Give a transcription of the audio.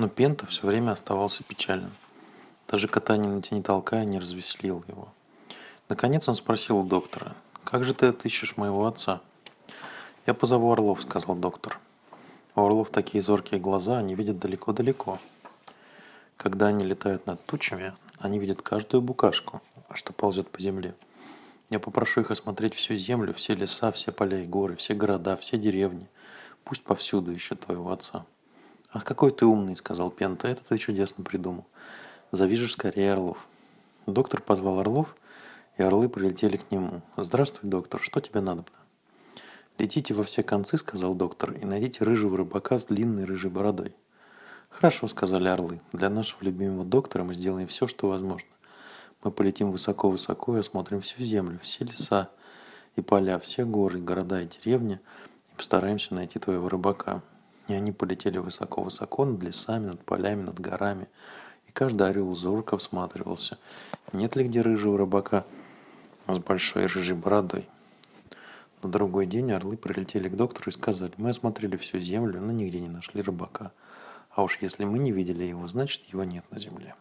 Но Пента все время оставался печальным. Даже катание на тени толкая не развеселил его. Наконец он спросил у доктора, «Как же ты отыщешь моего отца?» «Я позову Орлов», — сказал доктор. У Орлов такие зоркие глаза, они видят далеко-далеко. Когда они летают над тучами, они видят каждую букашку, что ползет по земле. Я попрошу их осмотреть всю землю, все леса, все поля и горы, все города, все деревни. Пусть повсюду ищут твоего отца. «Ах, какой ты умный!» — сказал Пента. «Это ты чудесно придумал. Завижешь скорее Орлов». Доктор позвал Орлов, и орлы прилетели к нему. «Здравствуй, доктор, что тебе надо?» «Летите во все концы», — сказал доктор, — «и найдите рыжего рыбака с длинной рыжей бородой». «Хорошо», — сказали орлы. «Для нашего любимого доктора мы сделаем все, что возможно. Мы полетим высоко-высоко и осмотрим всю землю, все леса и поля, все горы, города и деревни, и постараемся найти твоего рыбака». И они полетели высоко-высоко над лесами, над полями, над горами, и каждый орел зорко всматривался, нет ли где рыжего рыбака с большой рыжей бородой. На другой день орлы прилетели к доктору и сказали, мы осмотрели всю землю, но нигде не нашли рыбака. А уж если мы не видели его, значит его нет на земле.